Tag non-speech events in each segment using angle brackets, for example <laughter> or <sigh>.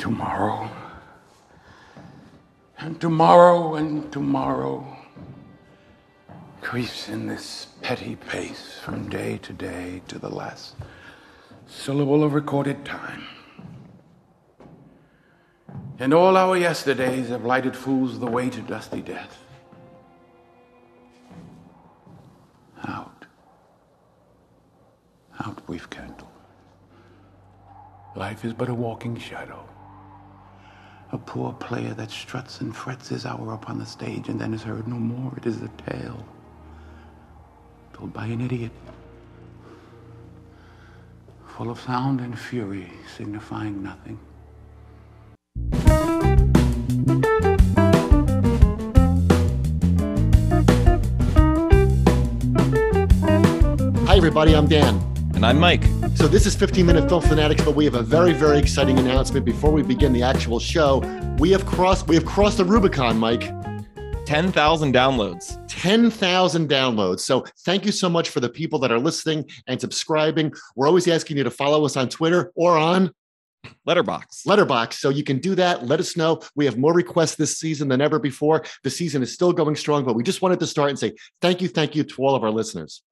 tomorrow. And tomorrow and tomorrow creeps in this petty pace from day to day to the last syllable of recorded time. And all our yesterdays have lighted fools the way to dusty death. Out. Out, brief candle. Life is but a walking shadow. A poor player that struts and frets his hour upon the stage and then is heard no more. It is a tale told by an idiot, full of sound and fury, signifying nothing. Hi, everybody. I'm Dan. And I'm Mike. So, this is 15 Minute Film Fanatics, but we have a very, very exciting announcement before we begin the actual show. We have crossed, we have crossed the Rubicon, Mike. 10,000 downloads. 10,000 downloads. So, thank you so much for the people that are listening and subscribing. We're always asking you to follow us on Twitter or on Letterboxd. Letterboxd. So you can do that. Let us know. We have more requests this season than ever before. The season is still going strong, but we just wanted to start and say thank you, thank you to all of our listeners.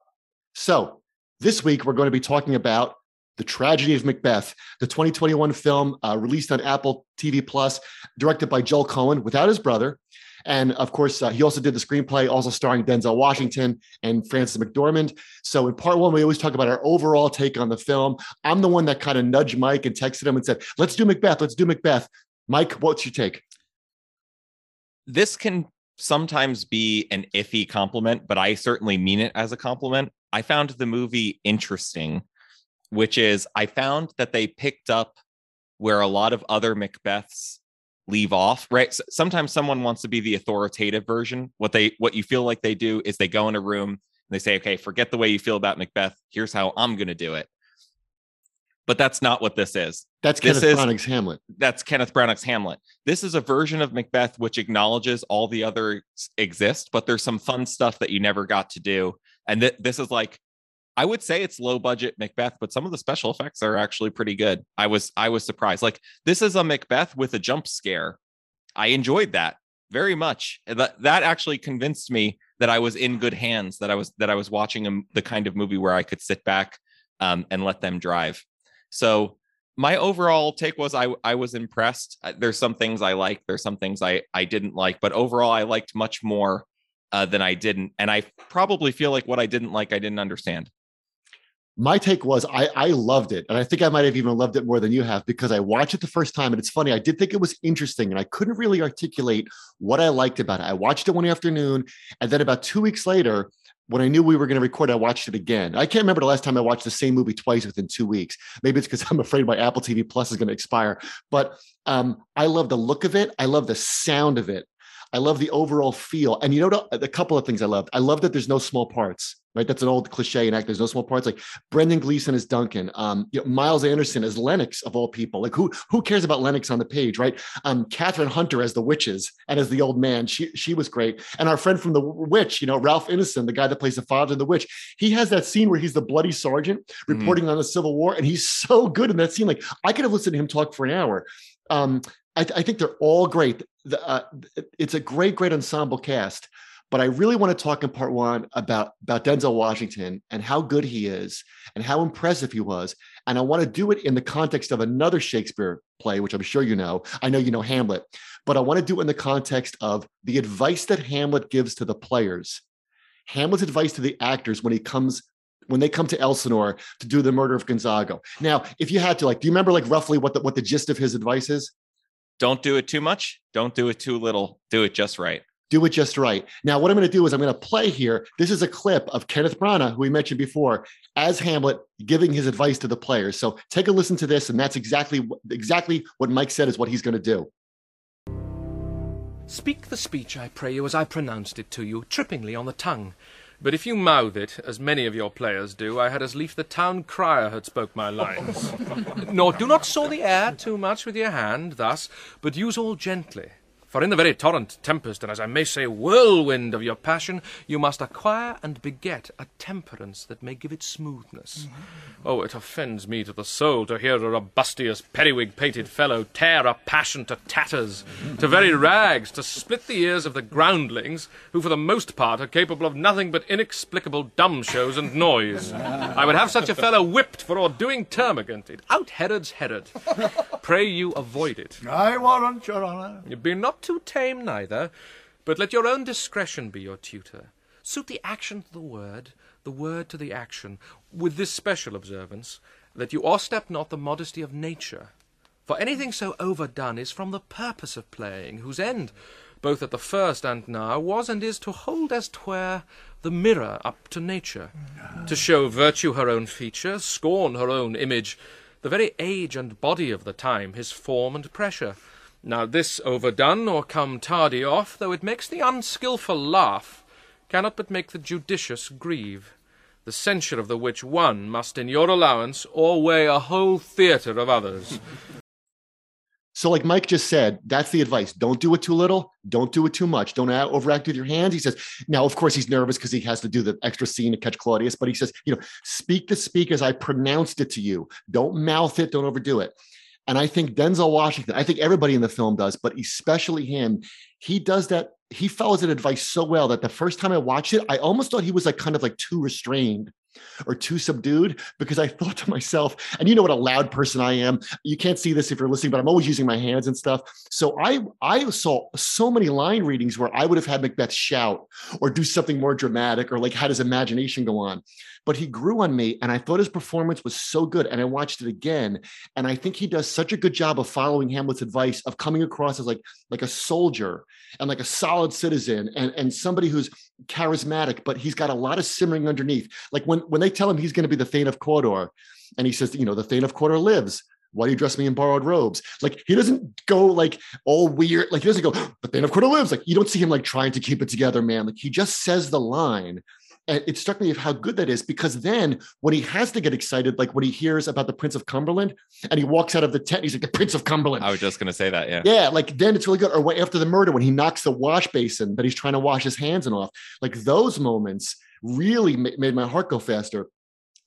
So this week we're going to be talking about the tragedy of Macbeth, the 2021 film uh, released on Apple TV Plus, directed by Joel Coen without his brother. And of course, uh, he also did the screenplay, also starring Denzel Washington and Frances McDormand. So in part one, we always talk about our overall take on the film. I'm the one that kind of nudged Mike and texted him and said, let's do Macbeth, let's do Macbeth. Mike, what's your take? This can sometimes be an iffy compliment, but I certainly mean it as a compliment. I found the movie interesting, which is I found that they picked up where a lot of other Macbeths leave off right? So sometimes someone wants to be the authoritative version. What they what you feel like they do is they go in a room and they say okay forget the way you feel about macbeth. Here's how i'm going to do it. But that's not what this is. That's this kenneth branagh's hamlet. That's kenneth branagh's hamlet. This is a version of macbeth which acknowledges all the others exist but there's some fun stuff that you never got to do and th- this is like I would say it's low budget Macbeth, but some of the special effects are actually pretty good. I was I was surprised. Like this is a Macbeth with a jump scare. I enjoyed that very much. That that actually convinced me that I was in good hands. That I was that I was watching a, the kind of movie where I could sit back um, and let them drive. So my overall take was I I was impressed. There's some things I like. There's some things I I didn't like, but overall I liked much more uh, than I didn't. And I probably feel like what I didn't like I didn't understand my take was I, I loved it. And I think I might have even loved it more than you have because I watched it the first time. And it's funny, I did think it was interesting and I couldn't really articulate what I liked about it. I watched it one afternoon. And then about two weeks later, when I knew we were going to record, I watched it again. I can't remember the last time I watched the same movie twice within two weeks. Maybe it's because <laughs> I'm afraid my Apple TV Plus is going to expire. But um, I love the look of it. I love the sound of it. I love the overall feel. And you know, a couple of things I loved. I love that there's no small parts right? That's an old cliche in act. There's no small parts. Like Brendan Gleeson as Duncan, um, you know, Miles Anderson as Lennox of all people. Like who who cares about Lennox on the page, right? Um, Kathryn Hunter as the witches and as the old man. She she was great. And our friend from the Witch, you know, Ralph Ineson, the guy that plays the father in the Witch, he has that scene where he's the bloody sergeant mm-hmm. reporting mm-hmm. on the Civil War, and he's so good in that scene. Like I could have listened to him talk for an hour. Um, I, I, think they're all great. The, uh, it's a great, great ensemble cast. But I really want to talk in part one about, about Denzel Washington and how good he is and how impressive he was. And I want to do it in the context of another Shakespeare play, which I'm sure you know. I know you know Hamlet, but I want to do it in the context of the advice that Hamlet gives to the players. Hamlet's advice to the actors when he comes when they come to Elsinore to do the murder of Gonzago. Now, if you had to, like, do you remember like roughly what the what the gist of his advice is? Don't do it too much. Don't do it too little. Do it just right do it just right. Now, what I'm going to do is I'm going to play here. This is a clip of Kenneth Branagh, who we mentioned before, as Hamlet giving his advice to the players. So take a listen to this, and that's exactly exactly what Mike said is what he's going to do. Speak the speech, I pray you, as I pronounced it to you, trippingly on the tongue. But if you mouth it, as many of your players do, I had as lief the town crier had spoke my lines. <laughs> Nor do not saw the air too much with your hand, thus, but use all gently For in the very torrent, tempest, and as I may say, whirlwind of your passion, you must acquire and beget a temperance that may give it smoothness. Mm-hmm. Oh, it offends me to the soul to hear a robustious, periwig pated fellow tear a passion to tatters, to very rags, to split the ears of the groundlings, who for the most part are capable of nothing but inexplicable dumb shows and noise. I would have such a fellow whipped for all doing termagant. It out Herod's Herod. <laughs> Pray you avoid it. I warrant, your honour. Be not too tame neither, but let your own discretion be your tutor. Suit the action to the word, the word to the action, with this special observance, that you o'erstep not the modesty of nature. For anything so overdone is from the purpose of playing, whose end, both at the first and now, was and is to hold as twere the mirror up to nature, to show virtue her own feature, scorn her own image, the very age and body of the time his form and pressure, now this overdone or come tardy off, though it makes the unskilful laugh, cannot but make the judicious grieve, the censure of the which one must in your allowance o'erweigh a whole theatre of others. So, like Mike just said, that's the advice. Don't do it too little. Don't do it too much. Don't overact with your hands. He says, now, of course, he's nervous because he has to do the extra scene to catch Claudius, but he says, you know, speak the speak as I pronounced it to you. Don't mouth it. Don't overdo it. And I think Denzel Washington, I think everybody in the film does, but especially him, he does that. He follows that advice so well that the first time I watched it, I almost thought he was like kind of like too restrained or too subdued because I <laughs> thought to myself, and you know what a loud person I am. You can't see this if you're listening, but I'm always using my hands and stuff. So I I saw so many line readings where I would have had Macbeth shout or do something more dramatic or like had his imagination go on. But he grew on me, and I thought his performance was so good. And I watched it again, and I think he does such a good job of following Hamlet's advice of coming across as like like a soldier and like a solid citizen and and somebody who's charismatic, but he's got a lot of simmering underneath. Like when when they tell him he's going to be the Thane of Cawdor, and he says, you know, the Thane of Cawdor lives. Why do you dress me in borrowed robes? Like he doesn't go like all weird. Like he doesn't go, the Thane of Cawdor lives. Like you don't see him like trying to keep it together, man. Like he just says the line and it struck me of how good that is because then when he has to get excited, like when he hears about the Prince of Cumberland and he walks out of the tent, he's like, the Prince of Cumberland. I was just going to say that. Yeah. Yeah. Like then it's really good. Or after the murder, when he knocks the wash basin that he's trying to wash his hands and off, like those moments really made my heart go faster.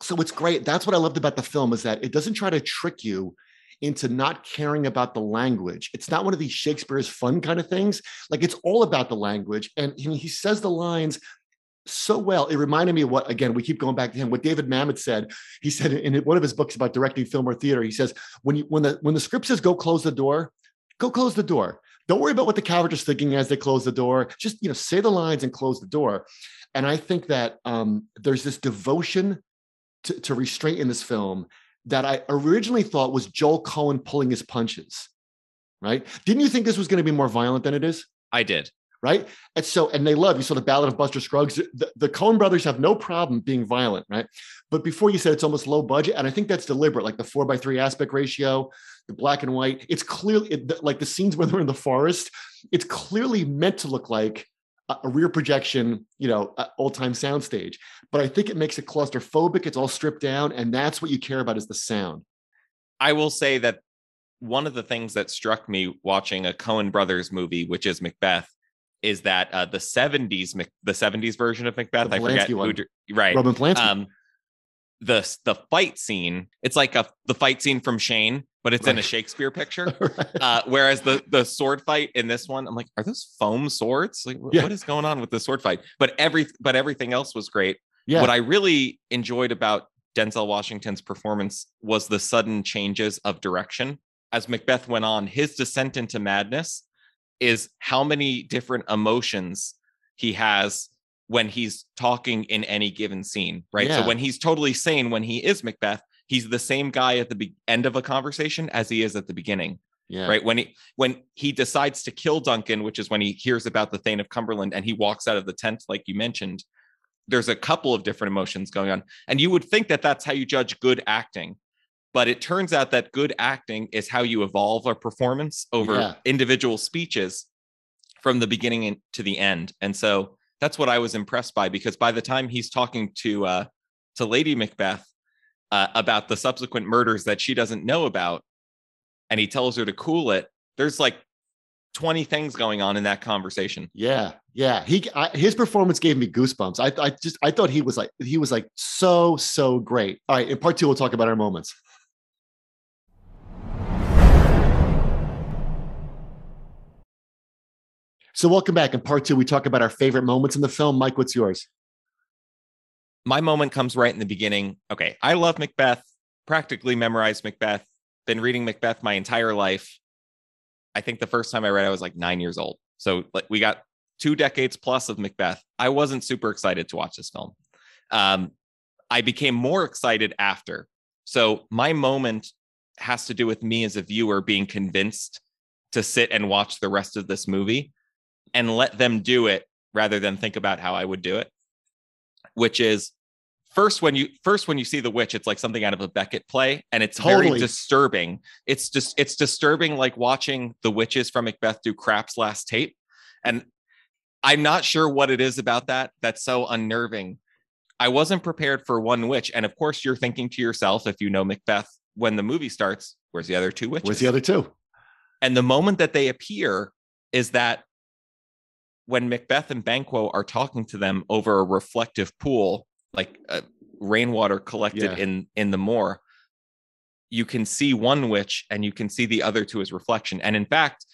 So it's great. That's what I loved about the film is that it doesn't try to trick you into not caring about the language. It's not one of these Shakespeare's fun kind of things. Like it's all about the language. And he, he says the lines so well. It reminded me of what, again, we keep going back to him, what David Mamet said. He said in one of his books about directing film or theater, he says, when you when the when the script says go close the door, go close the door. Don't worry about what the character's thinking as they close the door. Just you know, say the lines and close the door. And I think that um, there's this devotion to, to restraint in this film that I originally thought was Joel Coen pulling his punches. Right? Didn't you think this was going to be more violent than it is? I did right? And so, and they love you saw the Ballad of Buster Scruggs. The, the Coen brothers have no problem being violent, right? But before you said it's almost low budget, and I think that's deliberate, like the four by three aspect ratio, the black and white. It's clearly it, like the scenes when they're in the forest. It's clearly meant to look like a, rear projection, you know, old time soundstage. But I think it makes it claustrophobic. It's all stripped down, and that's what you care about is the sound. I will say that one of the things that struck me watching a Coen Brothers movie, which is Macbeth, is that uh, the 70s the 70s version of Macbeth, the I forget who, right. Roman Polanski. Um, the the fight scene, it's like a the fight scene from Shane, but it's right. in a Shakespeare picture. <laughs> right. uh, whereas the the sword fight in this one, I'm like, are those foam swords? Like, yeah. what is going on with the sword fight? But every but everything else was great. Yeah. What I really enjoyed about Denzel Washington's performance was the sudden changes of direction as Macbeth went on. His descent into madness is how many different emotions he has when he's talking in any given scene, right? Yeah. So when he's totally sane, when he is Macbeth, he's the same guy at the be- end of a conversation as he is at the beginning. Yeah. Right. When he when he decides to kill Duncan, which is when he hears about the Thane of Cumberland and he walks out of the tent, like you mentioned, there's a couple of different emotions going on. And you would think that that's how you judge good acting. But it turns out that good acting is how you evolve a performance over yeah. individual speeches from the beginning to the end. And so that's what I was impressed by because by the time he's talking to uh, to Lady Macbeth uh, about the subsequent murders that she doesn't know about, and he tells her to cool it, there's like 20 things going on in that conversation. Yeah, yeah. He I, his performance gave me goosebumps. I I just I thought he was like he was like so so great. All right, in part two we'll talk about our moments. So welcome back. In part two, we talk about our favorite moments in the film. Mike, what's yours? My moment comes right in the beginning. Okay, I love Macbeth. Practically memorized Macbeth. Been reading Macbeth my entire life. I think the first time I read, I was like nine years old. So like we got two decades plus of Macbeth. I wasn't super excited to watch this film. Um, I became more excited after. So my moment has to do with me as a viewer being convinced to sit and watch the rest of this movie and let them do it rather than think about how I would do it. Which is first when you first when you see the witch it's like something out of a beckett play and it's Totally. very disturbing it's just it's disturbing like watching the witches from macbeth do Krapp's Last Tape and i'm not sure what it is about that that's so unnerving i wasn't prepared for one witch and of course you're thinking to yourself if you know macbeth when the movie starts where's the other two witches Where's the other two? and the moment that they appear is that when Macbeth and Banquo are talking to them over a reflective pool, like uh, rainwater collected Yeah. in in the moor, you can see one witch and you can see the other to his reflection. And in fact,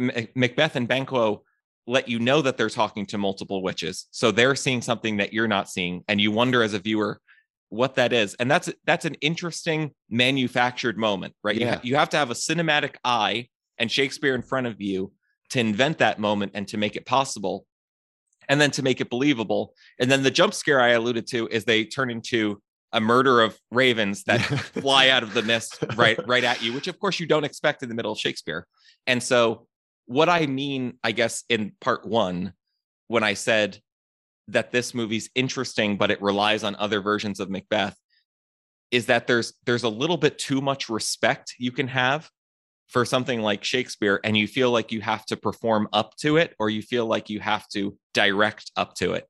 M- Macbeth and Banquo let you know that they're talking to multiple witches, so they're seeing something that you're not seeing, and you wonder as a viewer what that is. And that's that's an interesting manufactured moment, right? You, ha- you have to have a cinematic eye and Shakespeare in front of you to invent that moment and to make it possible and then to make it believable. And then the jump scare I alluded to is they turn into a murder of ravens that fly out of the <laughs> mist right right at you, which of course you don't expect in the middle of Shakespeare. And so what I mean, I guess in part 1 when I said that this movie's interesting but it relies on other versions of Macbeth is that there's there's a little bit too much respect you can have for something like Shakespeare and you feel like you have to perform up to it or you feel like you have to direct up to it.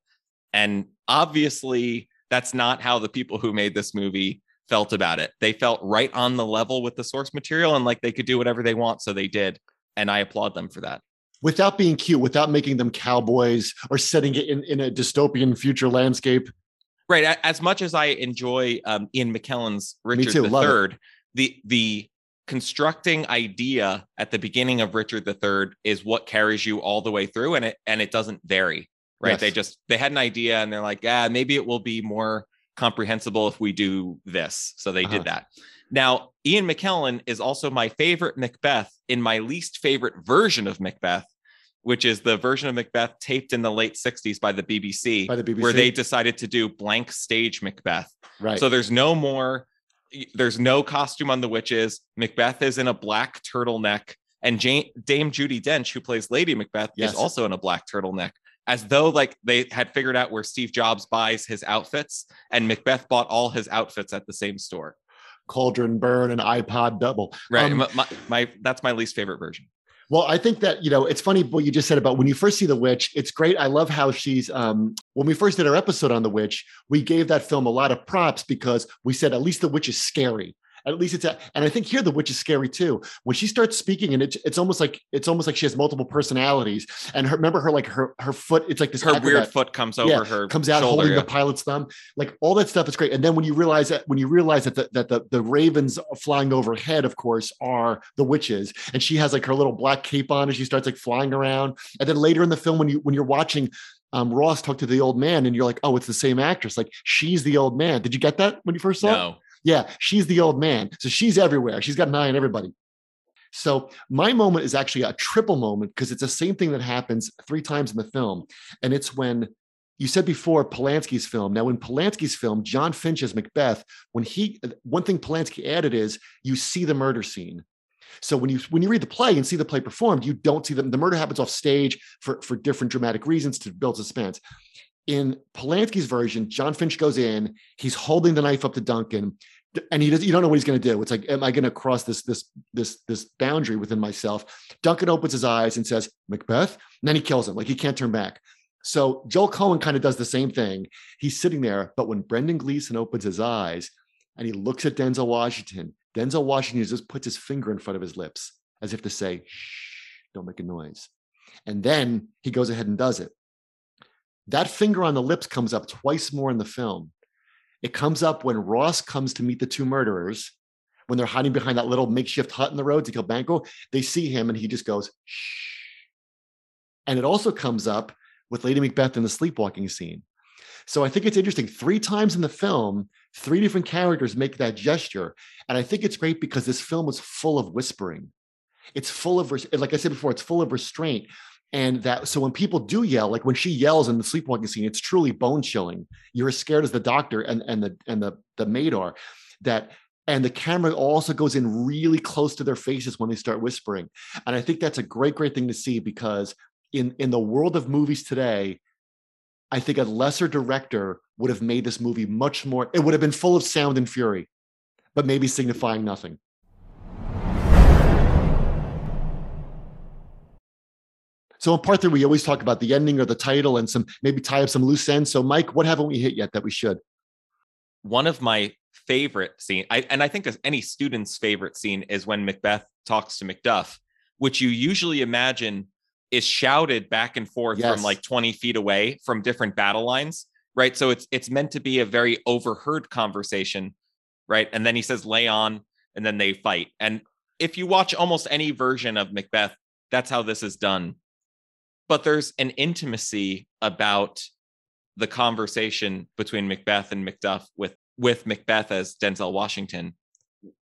And obviously, that's not how the people who made this movie felt about it. They felt right on the level with the source material and like they could do whatever they want. So they did. And I applaud them for that. Without being cute, without making them cowboys or setting it in, in a dystopian future landscape. Right. As much as I enjoy um, Ian McKellen's Richard too, love it. III, the the constructing idea at the beginning of Richard III is what carries you all the way through, and it and it doesn't vary. Right. Yes. They just they had an idea and they're like, yeah, maybe it will be more comprehensible if we do this. So they Uh-huh. did that. Now, Ian McKellen is also my favorite Macbeth in my least favorite version of Macbeth, which is the version of Macbeth taped in the late 60s by the BBC, By the BBC? where they decided to do blank stage Macbeth. Right. So there's no more, there's no costume on the witches. Macbeth is in a black turtleneck, and Jane, Dame Judi Dench, who plays Lady Macbeth, Yes. is also in a black turtleneck. As though like they had figured out where Steve Jobs buys his outfits, and Macbeth bought all his outfits at the same store. Cauldron burn and iPod double. Right. Um, my, my, my that's my least favorite version. Well, I think that you know it's funny what you just said about when you first see the witch. It's great. I love how she's. Um, when we first did our episode on the witch, we gave that film a lot of props because we said at least the witch is scary. At least it's a, and I think here the witch is scary too. When she starts speaking, and it's it's almost like it's almost like she has multiple personalities. And her, remember her like her her foot. It's like this Her weird foot comes over Yeah, her comes out shoulder. holding yeah. the pilot's thumb. Like all that stuff is great. And then when you realize that when you realize that the, that the, the ravens flying overhead, of course, are the witches, and she has like her little black cape on, and she starts like flying around. And then later in the film, when you when you're watching um, Ross talk to the old man, and you're like, oh, it's the same actress. Like she's the old man. Did you get that when you first saw it? Yeah, she's the old man. So she's everywhere. She's got an eye on everybody. So my moment is actually a triple moment because it's the same thing that happens three times in the film. And it's when you said before Polanski's film. Now, in Polanski's film, Jon Finch as Macbeth, when he one thing Polanski added is you see the murder scene. So when you when you read the play and see the play performed, you don't see them. The murder happens off stage for, for different dramatic reasons to build suspense. In Polanski's version, Jon Finch goes in, he's holding the knife up to Duncan, and he does you don't know what he's going to do. It's like, am I going to cross this this this this boundary within myself? Duncan opens his eyes and says, Macbeth, and then he kills him. Like he can't turn back. So Joel Coen kind of does the same thing. He's sitting there, but when Brendan Gleeson opens his eyes and he looks at Denzel Washington, Denzel Washington just puts his finger in front of his lips as if to say, shh, don't make a noise. And then he goes ahead and does it. That finger on the lips comes up twice more in the film. It comes up when Ross comes to meet the two murderers, when they're hiding behind that little makeshift hut in the road to kill Banquo. They see him and he just goes, shh. And it also comes up with Lady Macbeth in the sleepwalking scene. So I think it's interesting. Three times in the film, three different characters make that gesture. And I think it's great because this film was full of whispering. It's full of, like I said before, it's full of restraint. And that, so when people do yell, like when she yells in the sleepwalking scene, it's truly bone chilling. You're as scared as the doctor and, and the, and the, the maid are that, and the camera also goes in really close to their faces when they start whispering. And I think that's a great, great thing to see because in, in the world of movies today, I think a lesser director would have made this movie much more, it would have been full of sound and fury, but maybe signifying nothing. So in part three, we always talk about the ending or the title and some maybe tie up some loose ends. So Mike, what haven't we hit yet that we should? One of my favorite scene, I, and I think as any student's favorite scene is when Macbeth talks to Macduff, which you usually imagine is shouted back and forth yes. from like 20 feet away from different battle lines right so it's it's meant to be a very overheard conversation right and then he says lay on and then they fight and if you watch almost any version of macbeth that's how this is done but there's an intimacy about the conversation between macbeth and macduff with with macbeth as denzel washington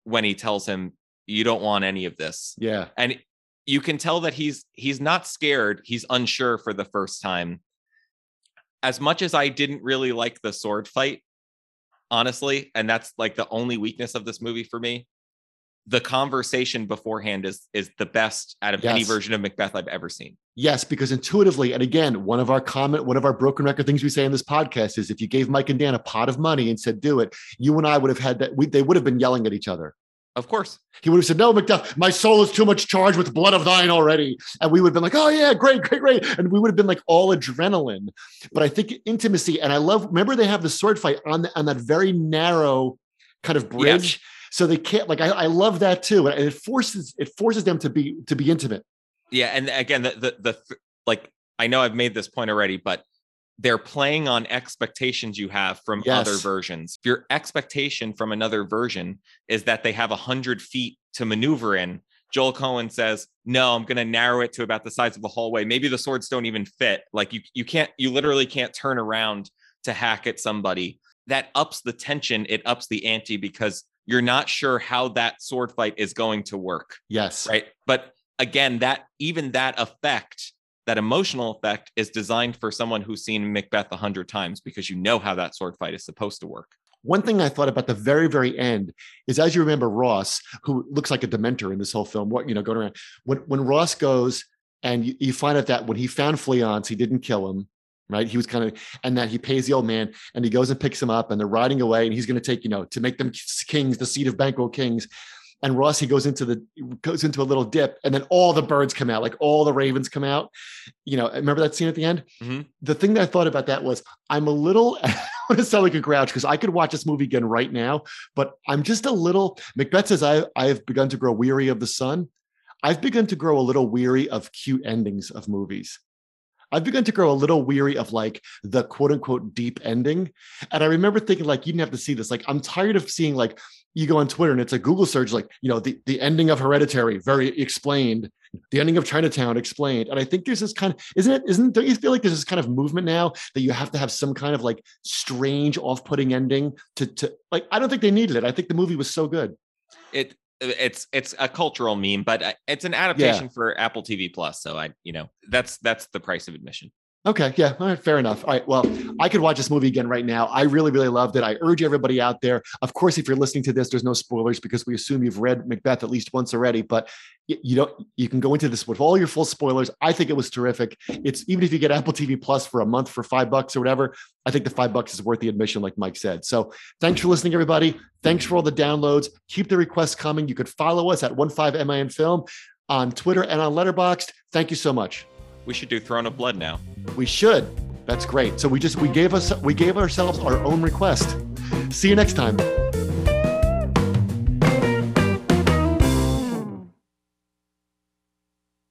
when he tells him you don't want any of this. Yeah. And you can tell that he's he's not scared. He's unsure for the first time. As much as i didn't really like the sword fight honestly and that's like the only weakness of this movie for me the conversation beforehand is is the best out of yes. any version of macbeth i've ever seen yes because intuitively and again one of our comment one of our broken record things we say in this podcast is if you gave mike and dan a pot of money and said do it you and i would have had that we, they would have been yelling at each other of course. He would have said, No, Macduff, my soul is too much charged with blood of thine already. And we would have been like, Oh, yeah, great, great, great. And we would have been like all adrenaline. But I think intimacy, and I love, remember, they have the sword fight on, the, on that very narrow kind of bridge. Yes. So they can't, like, I, I love that too. And it forces, it forces them to be, to be intimate. Yeah. And again, the, the, the, like, I know I've made this point already, but they're playing on expectations you have from yes. other versions. If your expectation from another version is that they have a hundred feet to maneuver in, Joel Coen says, "No, I'm going to narrow it to about the size of a hallway. Maybe the swords don't even fit. Like you, you can't, you literally can't turn around to hack at somebody. That ups the tension. It ups the ante because you're not sure how that sword fight is going to work. Yes, right. But again, that even that effect that emotional effect is designed for someone who's seen Macbeth a hundred times because you know how that sword fight is supposed to work. One thing I thought about the very, very end is, as you remember, Ross, who looks like a Dementor in this whole film, what you know, going around when when Ross goes and you, you find out that when he found Fleance, he didn't kill him, right? He was kind of, and that he pays the old man and he goes and picks him up and they're riding away and he's going to take, you know, to make them kings, the seat of Banquo kings and Rossi goes into the goes into a little dip, and then all the birds come out, like all the ravens come out. You know, remember that scene at the end? Mm-hmm. The thing that I thought about that was I'm a little <laughs> I want to sound like a grouch because I could watch this movie again right now, but I'm just a little Macbeth says I I have begun to grow weary of the sun. I've begun to grow a little weary of cute endings of movies. I've begun to grow a little weary of like the quote unquote deep ending. And I remember thinking, like, you didn't have to see this. Like, I'm tired of seeing like you go on Twitter and it's a Google search, like, you know, the, the ending of Hereditary, very explained, the ending of Chinatown explained. And I think there's this kind of, isn't it, isn't, don't you feel like there's this kind of movement now that you have to have some kind of like strange, off putting ending to, to like, I don't think they needed it. I think the movie was so good. It, it's it's a cultural meme, but uh, it's an adaptation yeah. for Apple TV Plus. So I, you know, that's that's the price of admission. Okay, yeah, all right, fair enough. All right, well, I could watch this movie again right now. I really, really loved it. I urge everybody out there. Of course, if you're listening to this, there's no spoilers because we assume you've read Macbeth at least once already. But you don't. You can go into this with all your full spoilers. I think it was terrific. It's even if you get Apple TV Plus for a month for five bucks or whatever. I think the five bucks is worth the admission, like Mike said. So thanks for listening, everybody. Thanks for all the downloads. Keep the requests coming. You could follow us at one five MIN Film on Twitter and on Letterboxd. Thank you so much. We should do Throne of Blood now. We should. That's great. So we just we gave us we gave ourselves our own request. See you next time.